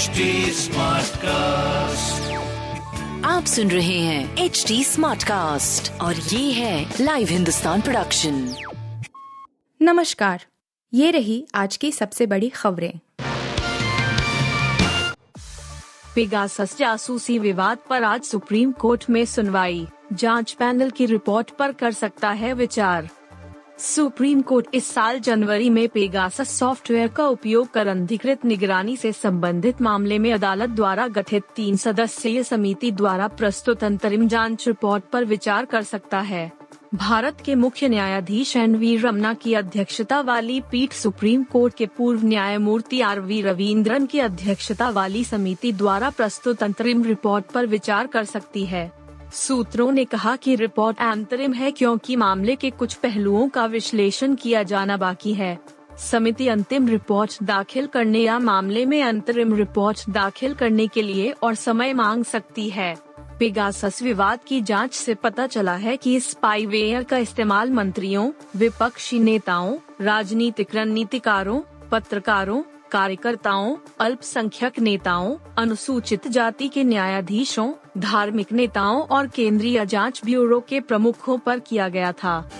HD cast आप सुन रहे हैं एच डी स्मार्ट कास्ट और ये है लाइव हिंदुस्तान प्रोडक्शन नमस्कार ये रही आज की सबसे बड़ी खबरें। पेगासस जासूसी विवाद पर आज सुप्रीम कोर्ट में सुनवाई। जाँच पैनल की रिपोर्ट पर कर सकता है विचार। सुप्रीम कोर्ट इस साल जनवरी में पेगासस सॉफ्टवेयर का उपयोग कर अनधिकृत निगरानी से संबंधित मामले में अदालत द्वारा गठित तीन सदस्यीय समिति द्वारा प्रस्तुत अंतरिम जाँच रिपोर्ट पर विचार कर सकता है। भारत के मुख्य न्यायाधीश एन वी रमना की अध्यक्षता वाली पीठ सुप्रीम कोर्ट के पूर्व न्यायमूर्ति आर वी रविन्द्रन की अध्यक्षता वाली समिति द्वारा प्रस्तुत अंतरिम रिपोर्ट पर विचार कर सकती है। सूत्रों ने कहा कि रिपोर्ट अंतरिम है क्योंकि मामले के कुछ पहलुओं का विश्लेषण किया जाना बाकी है। समिति अंतिम रिपोर्ट दाखिल करने या मामले में अंतरिम रिपोर्ट दाखिल करने के लिए और समय मांग सकती है। पेगासस विवाद की जाँच से पता चला है कि स्पाईवेयर का इस्तेमाल मंत्रियों, विपक्षी नेताओं, राजनीतिक रणनीतिकारों, पत्रकारों कार्यकर्ताओं, अल्पसंख्यक नेताओं, अनुसूचित जाति के न्यायाधीशों, धार्मिक नेताओं और केंद्रीय जाँच ब्यूरो के प्रमुखों पर किया गया था।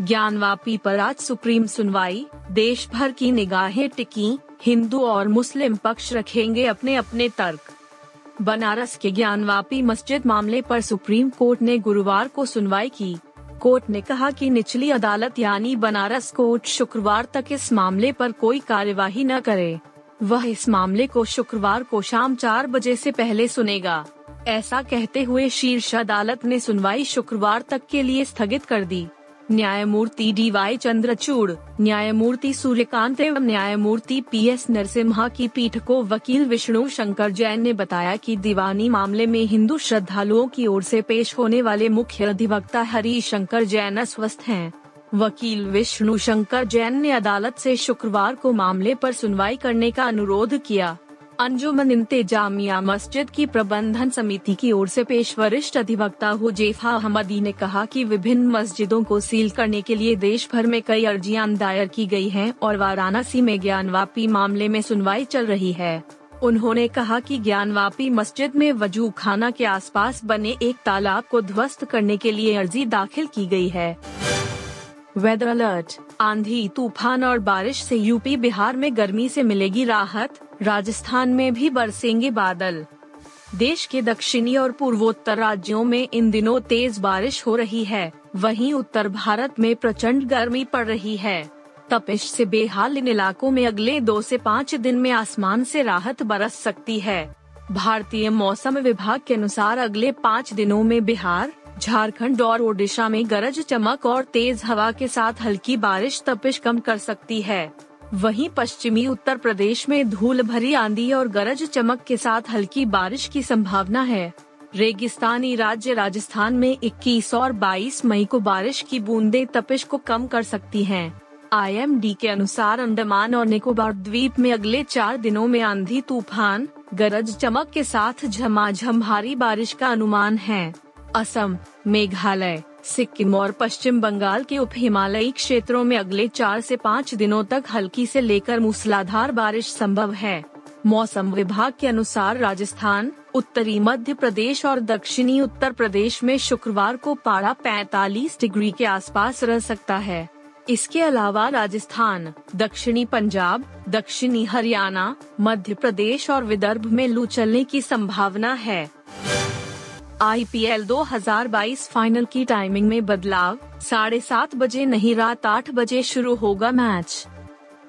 ज्ञानवापी पर आज सुप्रीम सुनवाई देश भर की निगाहें टिकी, हिंदू और मुस्लिम पक्ष रखेंगे अपने अपने तर्क। बनारस के ज्ञानवापी मस्जिद मामले पर सुप्रीम कोर्ट ने गुरुवार को सुनवाई की। कोर्ट ने कहा कि निचली अदालत यानी बनारस कोर्ट शुक्रवार तक इस मामले पर कोई कार्यवाही न करे। वह इस मामले को शुक्रवार को शाम चार बजे से पहले सुनेगा। ऐसा कहते हुए शीर्ष अदालत ने सुनवाई शुक्रवार तक के लिए स्थगित कर दी। न्यायमूर्ति डी वाई चंद्रचूड़, न्यायमूर्ति सूर्यकांत एवं न्यायमूर्ति पी एस नरसिम्हा की पीठ को वकील विष्णु शंकर जैन ने बताया कि दीवानी मामले में हिंदू श्रद्धालुओं की ओर से पेश होने वाले मुख्य अधिवक्ता हरी शंकर जैन अस्वस्थ हैं। वकील विष्णु शंकर जैन ने अदालत से शुक्रवार को मामले पर सुनवाई करने का अनुरोध किया अंजुमन इंतेजामिया मस्जिद की प्रबंधन समिति की ओर से पेश वरिष्ठ अधिवक्ता हुजेफा अहमदी ने कहा कि विभिन्न मस्जिदों को सील करने के लिए देश भर में कई अर्जियाँ दायर की गई हैं और वाराणसी में ज्ञानवापी मामले में सुनवाई चल रही है। उन्होंने कहा कि ज्ञानवापी मस्जिद में वज़ू खाना के आसपास बने एक तालाब को ध्वस्त करने के लिए अर्जी दाखिल की गई है। वेदर अलर्ट, आंधी, तूफ़ान और बारिश से यूपी बिहार में गर्मी से मिलेगी राहत राजस्थान में भी बरसेंगे बादल। देश के दक्षिणी और पूर्वोत्तर राज्यों में इन दिनों तेज बारिश हो रही है। वहीं उत्तर भारत में प्रचंड गर्मी पड़ रही है। तपिश से बेहाल इन इलाकों में अगले दो से पाँच दिन में आसमान से राहत बरस सकती है। भारतीय मौसम विभाग के अनुसार अगले पाँच दिनों में बिहार, झारखंड और ओडिशा में गरज चमक और तेज हवा के साथ हल्की बारिश तपिश कम कर सकती है। वहीं पश्चिमी उत्तर प्रदेश में धूल भरी आंधी और गरज चमक के साथ हल्की बारिश की संभावना है। रेगिस्तानी राज्य राजस्थान में 21 और 22 मई को बारिश की बूंदें तपिश को कम कर सकती हैं। आईएमडी के अनुसार अंडमान और निकोबार द्वीप में अगले चार दिनों में आंधी, तूफ़ान, गरज चमक के साथ झमाझम भारी बारिश का अनुमान है। असम, मेघालय। सिक्किम और पश्चिम बंगाल के उप हिमालयी क्षेत्रों में अगले चार से पाँच दिनों तक हल्की से लेकर मूसलाधार बारिश संभव है। मौसम विभाग के अनुसार राजस्थान, उत्तरी मध्य प्रदेश और दक्षिणी उत्तर प्रदेश में शुक्रवार को पारा 45 डिग्री के आसपास रह सकता है। इसके अलावा राजस्थान, दक्षिणी पंजाब, दक्षिणी हरियाणा, मध्य प्रदेश और विदर्भ में लू चलने की संभावना है। आईपीएल 2022 फाइनल की टाइमिंग में बदलाव। साढ़े सात बजे नहीं, रात आठ बजे शुरू होगा मैच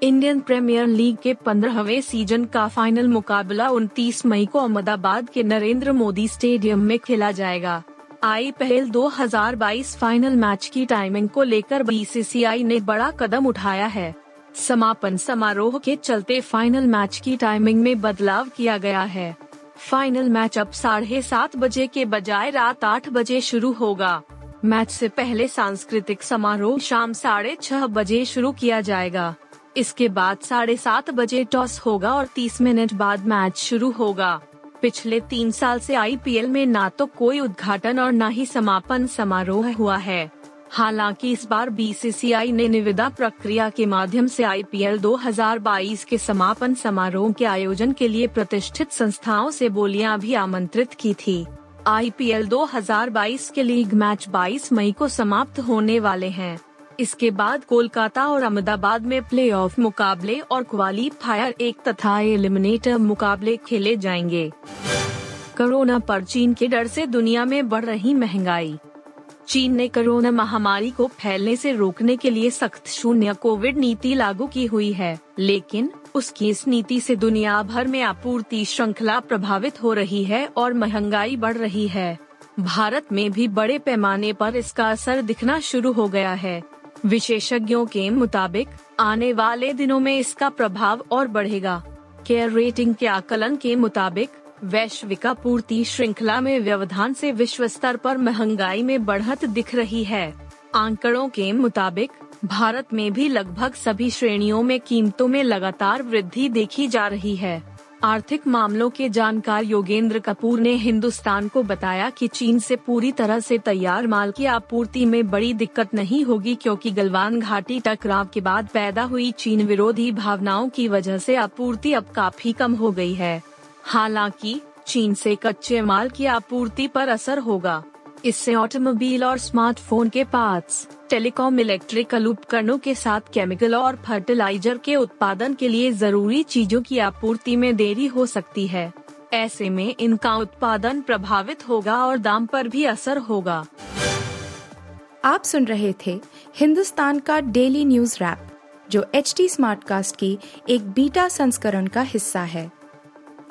इंडियन प्रीमियर लीग के पंद्रहवे सीज़न का फाइनल मुकाबला 29 मई को अहमदाबाद के नरेंद्र मोदी स्टेडियम में खेला जाएगा। आई पहल 2022 फाइनल मैच की टाइमिंग को लेकर बीसीसीआई ने बड़ा कदम उठाया है। समापन समारोह के चलते फाइनल मैच की टाइमिंग में बदलाव किया गया है। फाइनल मैच अब साढ़े सात बजे के बजाय रात आठ बजे शुरू होगा। मैच से पहले सांस्कृतिक समारोह शाम साढ़े छह बजे शुरू किया जाएगा। इसके बाद साढ़े सात बजे टॉस होगा और तीस मिनट बाद मैच शुरू होगा। पिछले तीन साल से आईपीएल में ना तो कोई उद्घाटन और न ही समापन समारोह हुआ है। हालाँकि इस बार बीसीसीआई ने निविदा प्रक्रिया के माध्यम से आईपीएल 2022 के समापन समारोह के आयोजन के लिए प्रतिष्ठित संस्थाओं से बोलियाँ भी आमंत्रित की थी। आईपीएल 2022 के लीग मैच 22 मई को समाप्त होने वाले हैं। इसके बाद कोलकाता और अहमदाबाद में प्लेऑफ मुकाबले और क्वालीफायर एक तथा एलिमिनेटर मुकाबले खेले जाएँगे। कोरोना पर चीन के डर से दुनिया में बढ़ रही महँगाई। चीन ने कोरोना महामारी को फैलने से रोकने के लिए सख्त शून्य कोविड नीति लागू की हुई है, लेकिन उसकी इस नीति से दुनिया भर में आपूर्ति श्रृंखला प्रभावित हो रही है और महँगाई बढ़ रही है। भारत में भी बड़े पैमाने पर इसका असर दिखना शुरू हो गया है। विशेषज्ञों के मुताबिक, आने वाले दिनों में इसका प्रभाव और बढ़ेगा। केयर रेटिंग के आकलन के मुताबिक वैश्विक आपूर्ति श्रृंखला में व्यवधान से विश्व स्तर पर महँगाई में बढ़त दिख रही है। आंकड़ों के मुताबिक, भारत में भी लगभग सभी श्रेणियों में कीमतों में लगातार वृद्धि देखी जा रही है। आर्थिक मामलों के जानकार योगेंद्र कपूर ने हिंदुस्तान को बताया कि चीन से पूरी तरह से तैयार माल की आपूर्ति में बड़ी दिक्कत नहीं होगी क्योंकि गलवान घाटी टकराव के बाद पैदा हुई चीन विरोधी भावनाओं की वजह से आपूर्ति अब काफ़ी कम हो गई है। हालाँकि चीन से कच्चे माल की आपूर्ति पर असर होगा। इससे ऑटोमोबाइल और स्मार्टफ़ोन के पार्ट्स, टेलीकॉम इलेक्ट्रिकल उपकरणों के साथ केमिकल और फर्टिलाइज़र के उत्पादन के लिए ज़रूरी चीज़ों की आपूर्ति में देरी हो सकती है। ऐसे में इनका उत्पादन प्रभावित होगा और दाम पर भी असर होगा। आप सुन रहे थे हिंदुस्तान का डेली न्यूज़ रैप जो एच टी स्मार्ट कास्ट की एक बीटा संस्करण का हिस्सा है।